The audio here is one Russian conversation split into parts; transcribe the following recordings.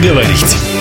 Поговорить.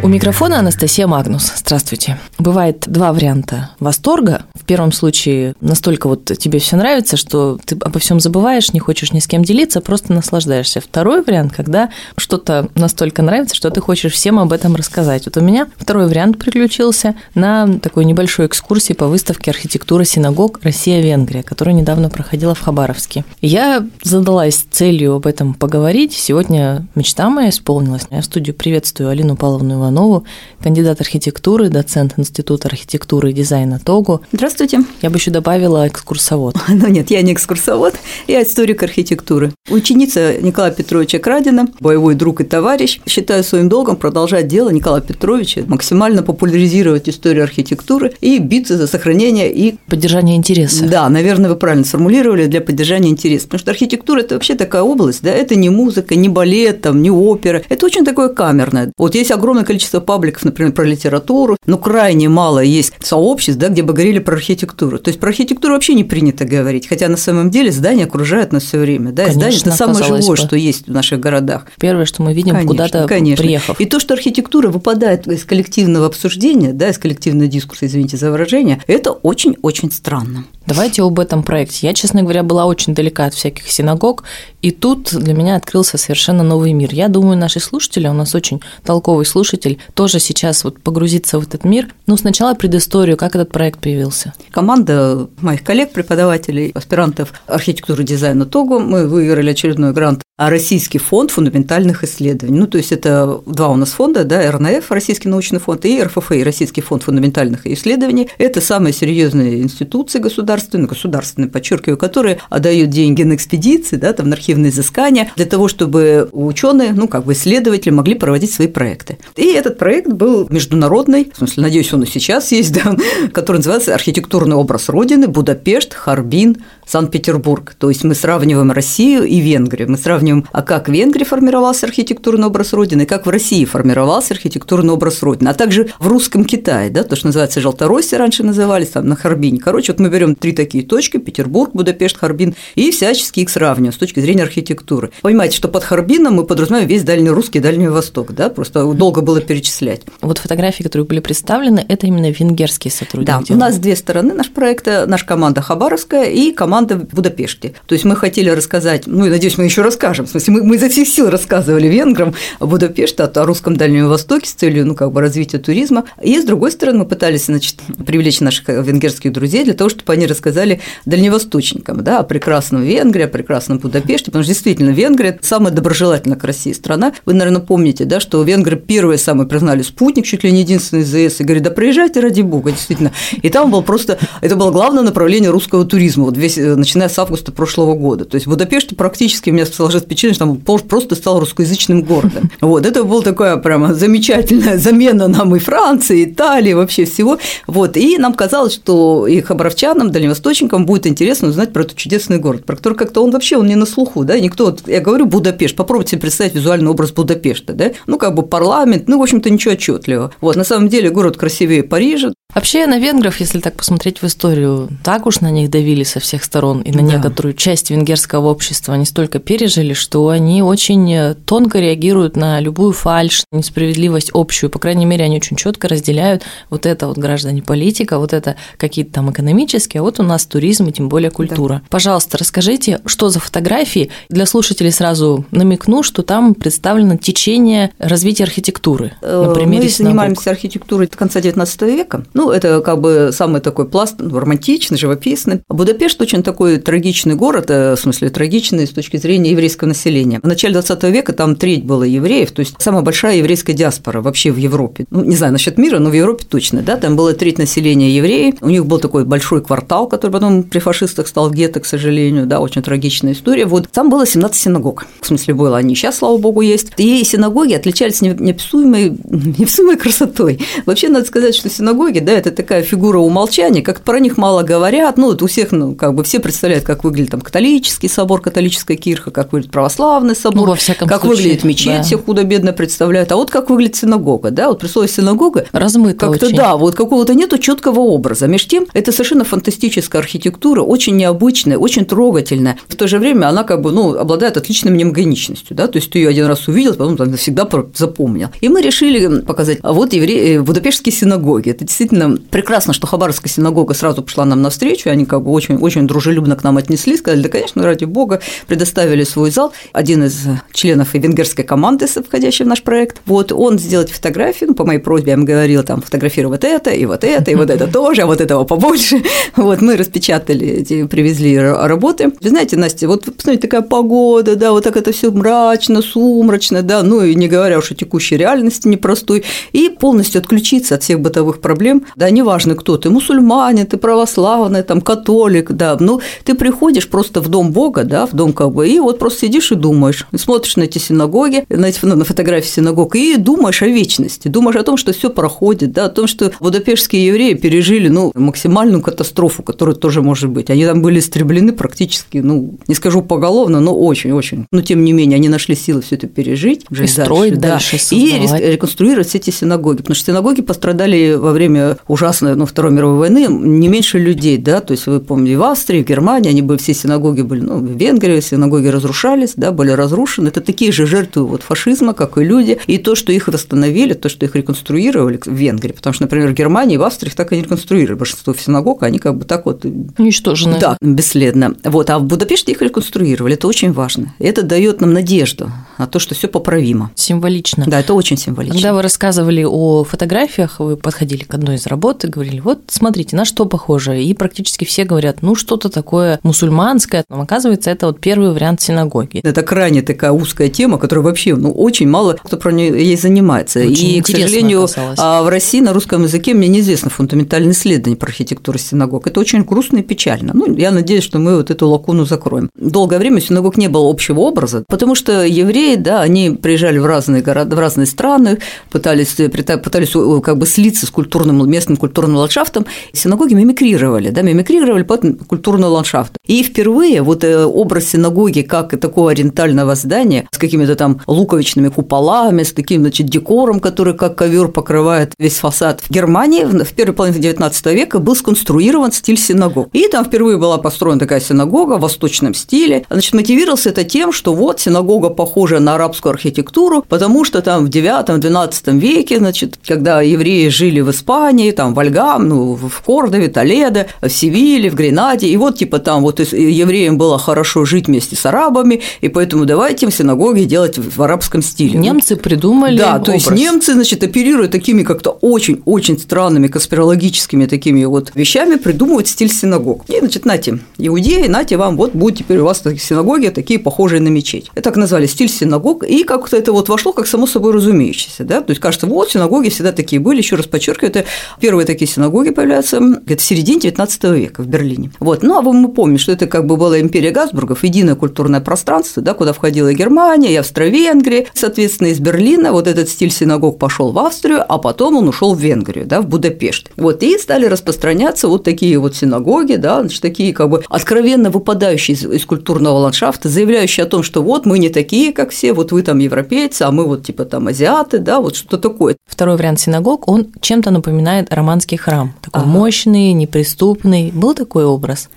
У микрофона Анастасия Магнус. Здравствуйте. Бывает два варианта восторга. В первом случае настолько вот тебе все нравится, что ты обо всем забываешь, не хочешь ни с кем делиться, просто наслаждаешься. Второй вариант, когда что-то настолько нравится, что ты хочешь всем об этом рассказать. Вот у меня второй вариант приключился на такой небольшой экскурсии по выставке архитектуры синагог Россия-Венгрия, которая недавно проходила в Хабаровске. Я задалась целью об этом поговорить. Сегодня мечта моя исполнилась. Я в студию приветствую Алину Павловну Иванову, кандидат архитектуры, доцент Института архитектуры и дизайна ТОГУ. Здравствуйте. Я бы еще добавила экскурсовод. Ну нет, я не экскурсовод, я историк архитектуры. Ученица Николая Петровича Крадина, боевой друг и товарищ. Считаю своим долгом продолжать дело Николая Петровича, максимально популяризировать историю архитектуры и биться за сохранение и… Поддержание интереса. Да, наверное, вы правильно сформулировали, для поддержания интереса. Потому что архитектура – это вообще такая область, да, это не музыка, не балет, там, не опера, это очень такое камерное. Вот есть огромное количество количество пабликов, например, про литературу, но крайне мало есть сообществ, да, где бы говорили про архитектуру. То есть про архитектуру вообще не принято говорить, хотя на самом деле здания окружают нас все время. Да, конечно, здание – это самое живое, бы. что есть в наших городах. Первое, что мы видим, куда-то приехав. И то, что архитектура выпадает из коллективного обсуждения, да, из коллективного дискурса, извините за выражение, это очень-очень странно. Давайте об этом проекте. Я, честно говоря, была очень далека от всяких синагог, и тут для меня открылся совершенно новый мир. Я думаю, наши слушатели, у нас очень толковый слушатель, тоже сейчас вот погрузиться в этот мир. Ну, сначала предысторию, как этот проект появился. Команда моих коллег, преподавателей, аспирантов архитектуры дизайна ТОГУ, мы выиграли очередной грант Российский фонд фундаментальных исследований. Ну, то есть это два у нас фонда, да, РНФ, Российский научный фонд, и РФФИ, Российский фонд фундаментальных исследований. Это самые серьезные институции государственные, государственные, подчеркиваю, которые отдают деньги на экспедиции, да, там, на архивные изыскания, для того, чтобы ученые, ну, как бы исследователи могли проводить свои проекты. И этот проект был международный, в смысле, надеюсь, он и сейчас есть, да, который называется «Архитектурный образ Родины. Будапешт, Харбин, Санкт-Петербург». То есть мы сравниваем Россию и Венгрию, мы сравниваем сравним, а как в Венгрии формировался архитектурный образ Родины, и как в России формировался архитектурный образ Родины, а также в русском Китае, да, то, что называется Желтороссия раньше назывались, там, на Харбине. Короче, вот мы берем три такие точки – Петербург, Будапешт, Харбин, и всячески их сравниваем с точки зрения архитектуры. Понимаете, что под Харбином мы подразумеваем весь Дальний Русский, Дальний Восток, да, просто долго было перечислять. Вот фотографии, которые были представлены, это именно венгерские сотрудники. Да, у нас две стороны наш проекта, наша команда Хабаровская и команда в Будапеште. То есть мы хотели рассказать, ну и надеюсь, мы еще расскажем, скажем. В смысле, мы, мы изо всех сил рассказывали венграм о о, русском Дальнем Востоке с целью ну, как бы развития туризма. И, с другой стороны, мы пытались значит, привлечь наших венгерских друзей для того, чтобы они рассказали дальневосточникам да, о прекрасном Венгрии, о прекрасном Будапеште, потому что действительно Венгрия – самая доброжелательная к России страна. Вы, наверное, помните, да, что венгры первые самые признали спутник, чуть ли не единственный из ЗС, и говорят, да приезжайте ради бога, действительно. И там был просто, это было главное направление русского туризма, вот весь, начиная с августа прошлого года. То есть в Будапеште практически у меня сложилось впечатление, что там просто стал русскоязычным городом. Вот, это была такая прямо замечательная замена нам и Франции, и Италии, вообще всего. Вот, и нам казалось, что и хабаровчанам, дальневосточникам будет интересно узнать про этот чудесный город, про который как-то он вообще он не на слуху, да, никто, вот, я говорю Будапешт, попробуйте себе представить визуальный образ Будапешта, да, ну, как бы парламент, ну, в общем-то, ничего отчетливого. Вот, на самом деле город красивее Парижа, Вообще на венгров, если так посмотреть в историю, так уж на них давили со всех сторон, и на да. некоторую часть венгерского общества они столько пережили, что они очень тонко реагируют на любую фальшь, несправедливость общую. По крайней мере, они очень четко разделяют вот это вот граждане политика, вот это какие-то там экономические, а вот у нас туризм и тем более культура. Да. Пожалуйста, расскажите, что за фотографии? Для слушателей сразу намекну, что там представлено течение развития архитектуры. На примере Мы занимаемся архитектурой конца XIX века ну, это как бы самый такой пласт, ну, романтичный, живописный. Будапешт очень такой трагичный город, э, в смысле трагичный с точки зрения еврейского населения. В начале 20 века там треть было евреев, то есть самая большая еврейская диаспора вообще в Европе. Ну, не знаю насчет мира, но в Европе точно, да, там было треть населения евреев, у них был такой большой квартал, который потом при фашистах стал гетто, к сожалению, да, очень трагичная история. Вот там было 17 синагог, в смысле было, они сейчас, слава богу, есть. И синагоги отличались неописуемой, неописуемой красотой. Вообще, надо сказать, что синагоги, да, это такая фигура умолчания, как про них мало говорят, ну, вот у всех, ну, как бы все представляют, как выглядит там католический собор, католическая кирха, как выглядит православный собор, ну, во всяком как случае, выглядит мечеть, да. все худо-бедно представляют, а вот как выглядит синагога, да, вот при слове синагога размыто как-то, да, вот какого-то нету четкого образа. Между тем, это совершенно фантастическая архитектура, очень необычная, очень трогательная. В то же время она как бы, ну, обладает отличной мнемогоничностью, да, то есть ты ее один раз увидел, потом там навсегда запомнил. И мы решили показать, а вот евреи, будапештские синагоги. Это действительно прекрасно, что Хабаровская синагога сразу пошла нам навстречу, они как бы очень, очень дружелюбно к нам отнеслись, сказали, да, конечно, ради бога, предоставили свой зал. Один из членов и венгерской команды, входящей в наш проект, вот он сделать фотографии, ну, по моей просьбе, я ему говорила, там, фотографируй вот это, и вот это, и вот это тоже, а вот этого побольше. Вот мы распечатали эти, привезли работы. Вы знаете, Настя, вот посмотрите, такая погода, да, вот так это все мрачно, сумрачно, да, ну и не говоря уж о текущей реальности непростой, и полностью отключиться от всех бытовых проблем, да, неважно кто ты, мусульманин, ты православный, там, католик, да, ну, ты приходишь просто в дом Бога, да, в дом как бы, и вот просто сидишь и думаешь, смотришь на эти синагоги, на, эти, ну, на фотографии синагог, и думаешь о вечности, думаешь о том, что все проходит, да, о том, что будапештские евреи пережили, ну, максимальную катастрофу, которая тоже может быть. Они там были истреблены практически, ну, не скажу поголовно, но очень-очень. Но, тем не менее, они нашли силы все это пережить. И строить дальше, да, И реконструировать все эти синагоги, потому что синагоги пострадали во время ужасной, ну, Второй мировой войны не меньше людей, да, то есть вы помните, в Австрии, в Германии, они были, все синагоги были, ну, в Венгрии синагоги разрушались, да, были разрушены. Это такие же жертвы вот фашизма, как и люди. И то, что их восстановили, то, что их реконструировали в Венгрии, потому что, например, в Германии, в Австрии их так и не реконструировали. Большинство синагог, они как бы так вот… Уничтожены. Да, бесследно. Вот, а в Будапеште их реконструировали, это очень важно. Это дает нам надежду на то, что все поправимо. Символично. Да, это очень символично. Когда вы рассказывали о фотографиях, вы подходили к одной из работ и говорили, вот смотрите, на что похоже. И практически все говорят, ну что-то такое мусульманское. Но оказывается, это вот первый вариант синагоги. Это крайне такая узкая тема, которая вообще, ну, очень мало кто про нее ей занимается. Очень и, к сожалению, оказалось. в России на русском языке мне неизвестно фундаментальное исследование про архитектуру синагог. Это очень грустно и печально. Ну, я надеюсь, что мы вот эту лакуну закроем. Долгое время синагог не было общего образа, потому что евреи, да, они приезжали в разные города, в разные страны, пытались, пытались как бы слиться с культурным, местным культурным ландшафтом. Синагоги мимикрировали, да, мимикрировали под культурный ландшафт. И впервые вот э, образ синагоги как такого ориентального здания с какими-то там луковичными куполами, с таким, значит, декором, который как ковер покрывает весь фасад. В Германии в первой половине XIX века был сконструирован стиль синагог. И там впервые была построена такая синагога в восточном стиле. Значит, мотивировался это тем, что вот синагога похожа на арабскую архитектуру, потому что там в IX-XII веке, значит, когда евреи жили в Испании, там в Альгам, ну, в Кордове, Толедо, в Севиле, в Гренаде, и вот типа там вот евреям было хорошо жить вместе с арабами, и поэтому давайте им синагоги делать в арабском стиле. Немцы придумали Да, образ. то есть немцы, значит, оперируя такими как-то очень-очень странными конспирологическими такими вот вещами, придумывают стиль синагог. И, значит, нате, иудеи, нате вам, вот будет теперь у вас такие синагоги, такие похожие на мечеть. Это так назвали стиль синагог, и как-то это вот вошло как само собой разумеющееся, да, то есть кажется, вот синагоги всегда такие были, еще раз подчеркиваю, это первые такие синагоги появляются где-то в середине 19 века в Берлине. Вот, ну, а мы помним, что это как бы была империя Габсбургов, единое культурное пространство, да, куда входила Германия, и Австро-Венгрия, соответственно, из Берлина вот этот стиль синагог пошел в Австрию, а потом он ушел в Венгрию, да, в Будапешт. Вот, и стали распространяться вот такие вот синагоги, да, значит, такие как бы откровенно выпадающие из, из культурного ландшафта, заявляющие о том, что вот мы не такие, как все, вот вы там европейцы, а мы вот типа там азиаты, да, вот что-то такое. Второй вариант синагог, он чем-то напоминает романский храм, такой Ага. мощный, неприступный. Был такой образ?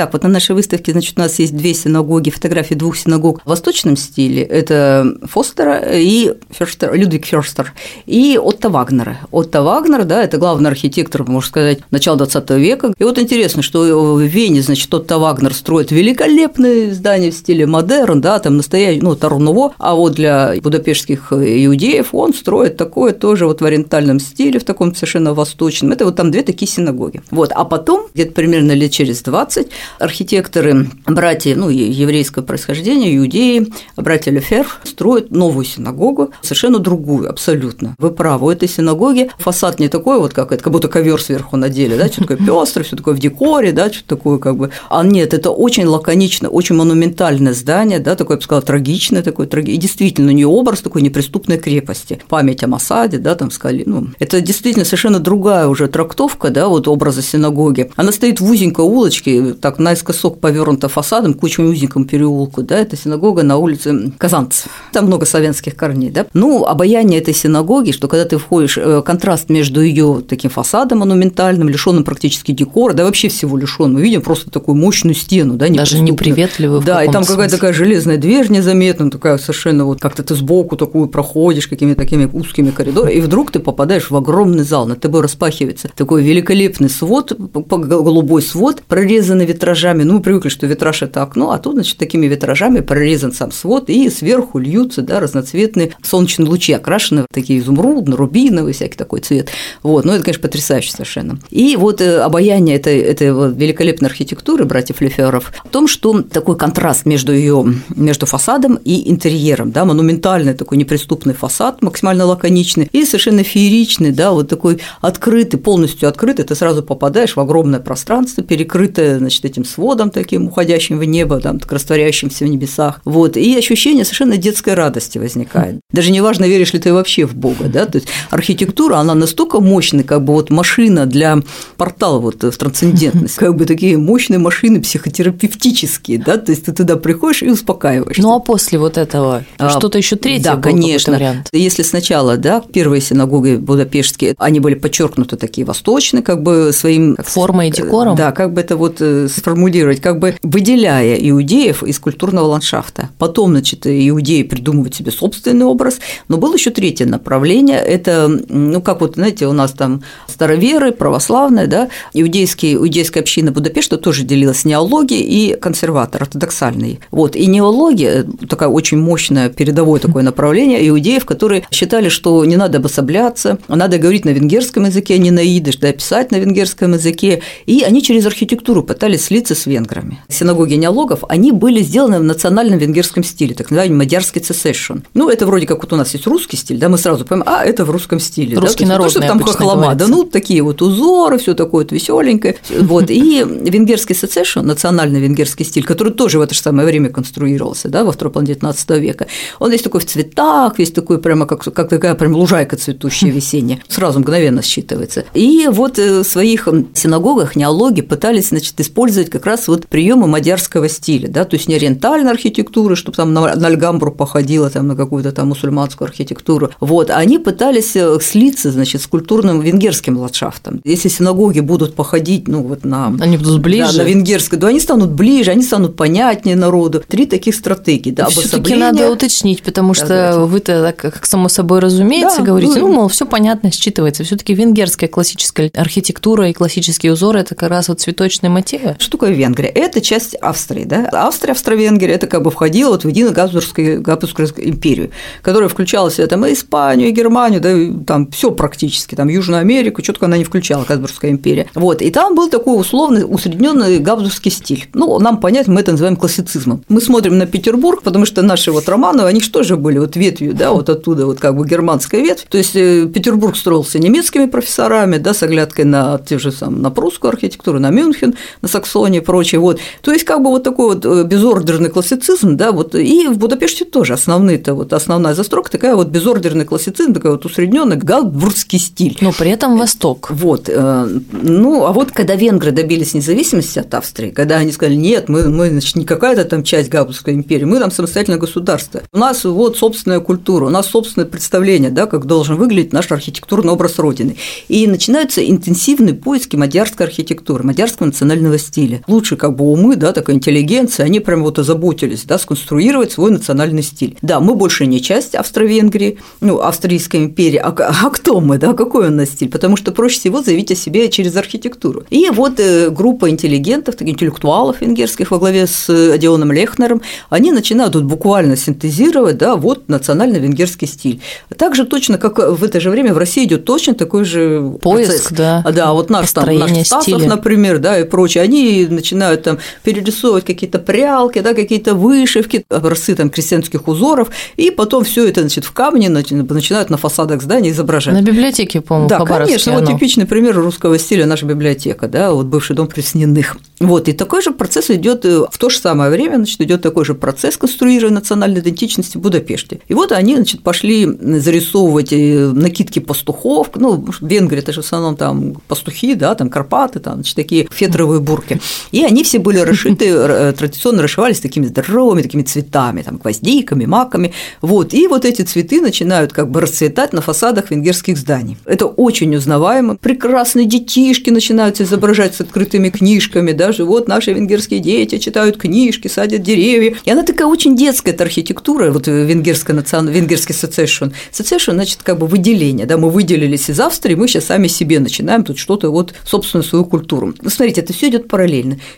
Так, вот на нашей выставке, значит, у нас есть две синагоги, фотографии двух синагог в восточном стиле. Это Фостера и Ферштер, Людвиг Ферстер и Отто Вагнера. Отто Вагнер, да, это главный архитектор, можно сказать, начала 20 века. И вот интересно, что в Вене, значит, Отто Вагнер строит великолепные здания в стиле модерн, да, там настоящий, ну, Таруново, а вот для будапештских иудеев он строит такое тоже вот в ориентальном стиле, в таком совершенно восточном. Это вот там две такие синагоги. Вот, а потом, где-то примерно лет через 20, архитекторы, братья, ну, еврейского происхождения, иудеи, братья Лефер строят новую синагогу, совершенно другую, абсолютно. Вы правы, у этой синагоги фасад не такой вот, как это, как будто ковер сверху надели, да, что такое пестрое, все такое в декоре, да, что такое как бы. А нет, это очень лаконично, очень монументальное здание, да, такое, я бы сказала, трагичное такое, и действительно, у нее образ такой неприступной крепости, память о Масаде, да, там сказали, ну, это действительно совершенно другая уже трактовка, да, вот образа синагоги. Она стоит в узенькой улочке, так наискосок повернута фасадом к очень узенькому переулку, да, это синагога на улице Казанцев. Там много славянских корней, да. Ну, обаяние этой синагоги, что когда ты входишь, э, контраст между ее таким фасадом монументальным, лишенным практически декора, да вообще всего лишен. Мы видим просто такую мощную стену, да, даже неприветливую. Да, и там какая-то такая железная дверь незаметная, такая совершенно вот как-то ты сбоку такую проходишь какими-то такими узкими коридорами, и вдруг ты попадаешь в огромный зал, над тобой распахивается такой великолепный свод, голубой свод, прорезанный витражами. Ну, мы привыкли, что витраж – это окно, а тут, значит, такими витражами прорезан сам свод, и сверху льются да, разноцветные солнечные лучи, окрашенные в такие изумрудно, рубиновый всякий такой цвет. Вот, ну, это, конечно, потрясающе совершенно. И вот э, обаяние этой, этой вот великолепной архитектуры братьев Леферов в том, что такой контраст между ее, между фасадом и интерьером, да, монументальный такой неприступный фасад, максимально лаконичный, и совершенно фееричный, да, вот такой открытый, полностью открытый, ты сразу попадаешь в огромное пространство, перекрытое, значит, этим сводом таким, уходящим в небо, там, растворяющимся в небесах, вот, и ощущение совершенно детской радости возникает. Даже не важно, веришь ли ты вообще в Бога, да, то есть архитектура, она настолько мощная, как бы вот машина для портала вот в трансцендентность, как бы такие мощные машины психотерапевтические, да, то есть ты туда приходишь и успокаиваешься. Ну а после вот этого а, что-то еще третье Да, конечно. Вариант. Если сначала, да, первые синагоги будапештские, они были подчеркнуты такие восточные, как бы своим формой и декором. Да, как бы это вот э, сформулировать, как бы выделяя иудеев из культурного ландшафта. Потом, значит, иудеи придумывают себе собственный образ, но было еще третье направление, это, ну, как вот, знаете, у нас там староверы, православные, да, иудейские, иудейская община Будапешта тоже делилась неологией и консерватор, ортодоксальный. Вот, и неология, такая очень мощное передовое такое направление иудеев, которые считали, что не надо обособляться, надо говорить на венгерском языке, а не на идыш, да, писать на венгерском языке, и они через архитектуру пытались слиться с венграми. Синагоги неологов, они были сделаны в национальном венгерском стиле, так называемый мадярский цесешн. Ну, это вроде как вот у нас есть русский стиль, да, мы сразу понимаем, а, это в русском стиле. Русский да? народный, то, что там хохлома, да, ну, такие вот узоры, все такое вот веселенькое. Вот, и венгерский сецешн, национальный венгерский стиль, который тоже в это же самое время конструировался, да, во второй половине XIX века, он весь такой в цветах, весь такой прямо как, как такая прям лужайка цветущая весенняя, сразу мгновенно считывается. И вот э, в своих синагогах неологи пытались, значит, использовать как раз вот приемы мадярского стиля, да, то есть не ориентальной архитектуры, чтобы там на, на Альгамбру походила, там на какую-то там мусульманскую архитектуру, вот, они пытались э, слиться, значит, с культурным венгерским ландшафтом. Если синагоги будут походить, ну, вот на… Они будут ближе. Да, на венгерской, то они станут ближе, они станут понятнее народу. Три таких стратегии, да, Все-таки надо уточнить, потому что да, вы-то, как само собой разумеется, да, говорите, ну, ну мол, все понятно, считывается. Все-таки венгерская классическая архитектура и классические узоры – это как раз вот цветочные мотивы. Такое Венгрия? Это часть Австрии, да? Австрия, Австро-Венгрия – это как бы входило вот в единую Габсбургскую, Габсбургскую империю, которая включала в себя там и Испанию, и Германию, да, и там все практически, там Южную Америку, только она не включала, Габсбургская империя. Вот, и там был такой условный усредненный габсбургский стиль. Ну, нам понять, мы это называем классицизмом. Мы смотрим на Петербург, потому что наши вот романы, они же тоже были вот ветвью, да, вот оттуда вот как бы германская ветвь. То есть э, Петербург строился немецкими профессорами, да, с оглядкой на те же самые, на прусскую архитектуру, на Мюнхен, на Саксонию и прочее. Вот. То есть как бы вот такой вот э, безордерный классицизм, да, вот и в Будапеште тоже основные-то вот основная застройка такая вот безордерный классицизм, такой вот усредненный габсбургский стиль. Но при этом Восток. Вот. Э, ну, а вот когда венгры добились независимости от Австрии, когда они сказали, нет, мы, мы значит, не какая-то там часть Габсбургской империи, мы там самостоятельное государство. У нас вот собственная культура, у нас собственное представление, да, как должен выглядеть наш архитектурный образ Родины. И начинаются интенсивные поиски мадярской архитектуры, мадярского национального стиля. Лучше как бы умы, да, такая интеллигенция, они прям вот озаботились, да, сконструировать свой национальный стиль. Да, мы больше не часть Австро-Венгрии, ну, Австрийской империи, а, а кто мы, да, какой у нас стиль? Потому что проще всего заявить о себе через архитектуру. И вот э, группа интеллигентов, интеллектуалов венгерских во главе с Одионом Лехнером, они начинают тут буквально синтезировать, да, вот национально-венгерский стиль. Также точно, как в это же время в России идет точно такой же поиск, процесс. да. Да, вот наш там наш Стасов, например, да, и прочее, они и начинают там перерисовывать какие-то прялки, да, какие-то вышивки, образцы там крестьянских узоров, и потом все это значит, в камне начинают на фасадах зданий изображать. На библиотеке, по-моему, Да, конечно, оно. вот типичный пример русского стиля наша библиотека, да, вот бывший дом Пресниных. Вот, и такой же процесс идет э, в то же самое время, значит, идет такой же процесс конструирования национальной идентичности в Будапеште. И вот они, значит, пошли зарисовывать э, накидки пастухов, ну, в Венгрии это же в основном там пастухи, да, там Карпаты, там, значит, такие фетровые бурки. И они все были расшиты, э, традиционно расшивались такими здоровыми такими цветами, там, гвоздиками, маками, вот, и вот эти цветы начинают как бы расцветать на фасадах венгерских зданий. Это очень узнаваемо. Прекрасные детишки начинают изображать с открытыми книжками, да, даже вот наши венгерские дети читают книжки, садят деревья. И она такая очень детская эта архитектура, вот венгерская национальная, венгерский сецешн. Сецешн, значит, как бы выделение, да, мы выделились из Австрии, мы сейчас сами себе начинаем тут что-то вот собственную свою культуру. Ну, смотрите, это все идет параллельно.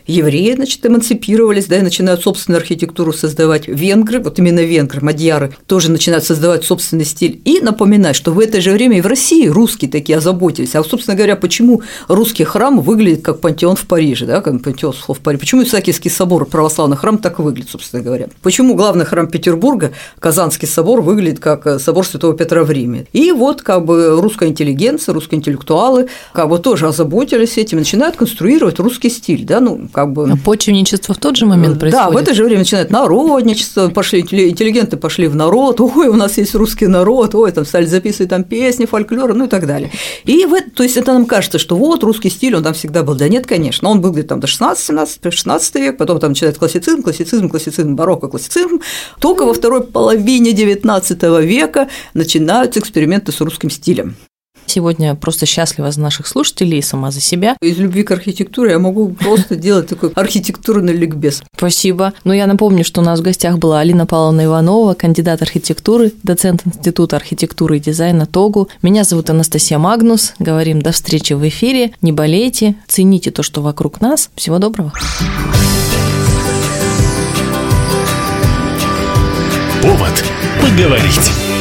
Евреи, значит, эмансипировались, да, и начинают собственную архитектуру создавать. Венгры, вот именно венгры, мадьяры, тоже начинают создавать собственный стиль. И напоминать, что в это же время и в России русские такие озаботились. А, собственно говоря, почему русский храм выглядит как пантеон в Париже, да, как Пантеосфов Париж. Почему Исаакиевский собор, православный храм, так выглядит, собственно говоря? Почему главный храм Петербурга, Казанский собор, выглядит как э, собор Святого Петра в Риме? И вот как бы русская интеллигенция, русские интеллектуалы как бы тоже озаботились этим, начинают конструировать русский стиль, да, ну как бы… А почвенничество в тот же момент происходит? Да, в это же время начинает народничество, пошли интеллигенты пошли в народ, ой, у нас есть русский народ, ой, там стали записывать там песни, фольклор, ну и так далее. И в, то есть это нам кажется, что вот русский стиль, он там всегда был. Да нет, конечно, он был где-то там до 16-17 век, потом там начинается классицизм, классицизм, классицизм, барокко, классицизм. Только во второй половине XIX века начинаются эксперименты с русским стилем. Сегодня просто счастлива за наших слушателей и сама за себя. Из любви к архитектуре я могу просто делать такой архитектурный ликбез. Спасибо. Но я напомню, что у нас в гостях была Алина Павловна Иванова, кандидат архитектуры, доцент Института архитектуры и дизайна ТОГУ. Меня зовут Анастасия Магнус. Говорим до встречи в эфире. Не болейте, цените то, что вокруг нас. Всего доброго. Повод поговорить.